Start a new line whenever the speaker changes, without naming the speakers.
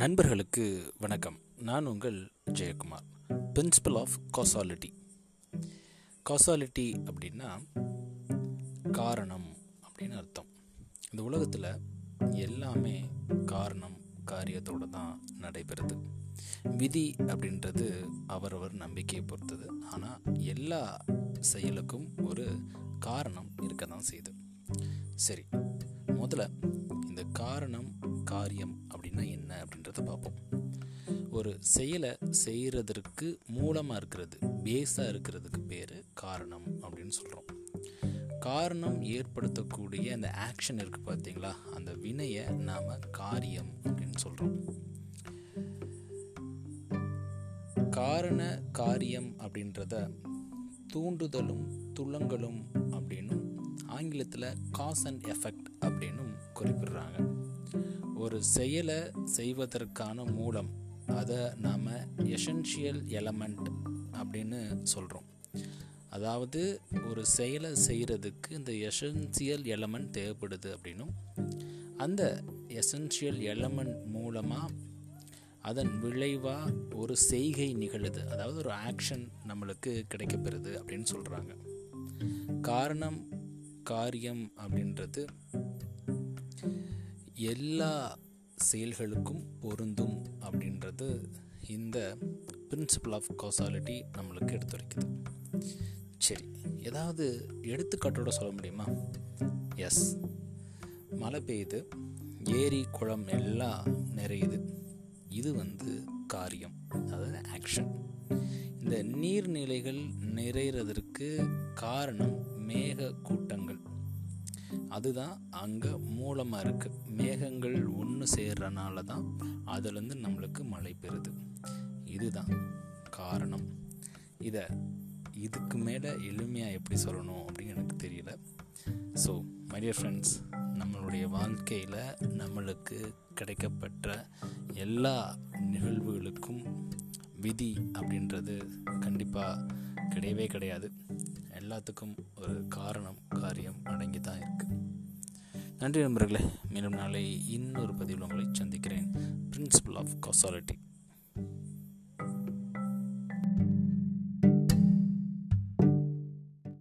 நண்பர்களுக்கு வணக்கம். நான் உங்கள் Jayakumar principal of causality causality அப்படின்னா காரணம் அப்படின்னு அர்த்தம். இந்த உலகத்தில் எல்லாமே காரணம் காரியத்தோடு தான் நடைபெறுது. விதி அப்படின்றது அவரவர் நம்பிக்கையை பொறுத்தது. ஆனால் எல்லா செயலுக்கும் ஒரு காரணம் இருக்க தான் செய்யுது. சரி முதல்ல இந்த காரணம் காரியம் ஒரு செயலை செய்கிறதற்கு மூலமாக இருக்கிறது பேஸாக இருக்கிறதுக்கு பேர் காரணம் அப்படின்னு சொல்கிறோம் காரணம் ஏற்படுத்தக்கூடிய அந்த ஆக்ஷன் இருக்குது பார்த்தீங்களா? அந்த வினையை நாம் காரியம் அப்படின்னு சொல்கிறோம் காரண காரியம் அப்படின்றத தூண்டுதலும் துளங்களும் அப்படின்னும் ஆங்கிலத்தில் காஸ் அண்ட் எஃபெக்ட் அப்படின்னும் குறிப்பிடுறாங்க. ஒரு செயலை செய்வதற்கான மூலம் அதை நாம் எசென்ஷியல் எலமெண்ட் அப்படின்னு சொல்கிறோம் அதாவது ஒரு செயலை செய்கிறதுக்கு இந்த எசென்சியல் எலமெண்ட் தேவைப்படுது அப்படின்னும் அந்த எசென்ஷியல் எலமெண்ட் மூலமாக அதன் விளைவாக ஒரு செய்கை நிகழுது அதாவது ஒரு ஆக்ஷன் நம்மளுக்கு கிடைக்கப்பெறுது அப்படின்னு சொல்கிறாங்க காரணம் காரியம் அப்படின்றது எல்லா செயல்களுக்கும் பொருந்தும் அப்படின்றது இந்த பிரின்சிபல் ஆஃப் காசாலிட்டி நம்மளுக்கு எடுத்துரைக்குது. சரி ஏதாவது எடுத்துக்காட்டோட சொல்ல முடியுமா? எஸ் மழை பெய்யுது ஏரி குளம் எல்லாம் நிறையுது. இது வந்து காரியம் அதாவது ஆக்ஷன் இந்த நீர்நிலைகள் நிறைகிறதற்கு காரணம் மேக கூட்டங்கள் அதுதான் அங்கே மூலமாக இருக்குது மேகங்கள் ஒன்று சேர்றனால தான் அதுலேருந்து நம்மளுக்கு மழை பெறுது இதுதான் காரணம். இதை இதுக்கு மேலே எளிமையாக எப்படி சொல்லணும் அப்படின்னு எனக்கு தெரியல. ஸோ மைடியர் ஃப்ரெண்ட்ஸ் நம்மளுடைய வாழ்க்கையில் நம்மளுக்கு கிடைக்கப்பட்ட எல்லா நிகழ்வுகளுக்கும் விதி அப்படின்றது கண்டிப்பாக கிடையவே கிடையாது. எல்லாத்துக்கும் ஒரு காரணம் காரியம் அடங்கி தான் இருக்குது நன்றி நண்பர்களே மேலும் நாளை இன்னொரு பதிவில் உங்களை சந்திக்கிறேன். Principal of causality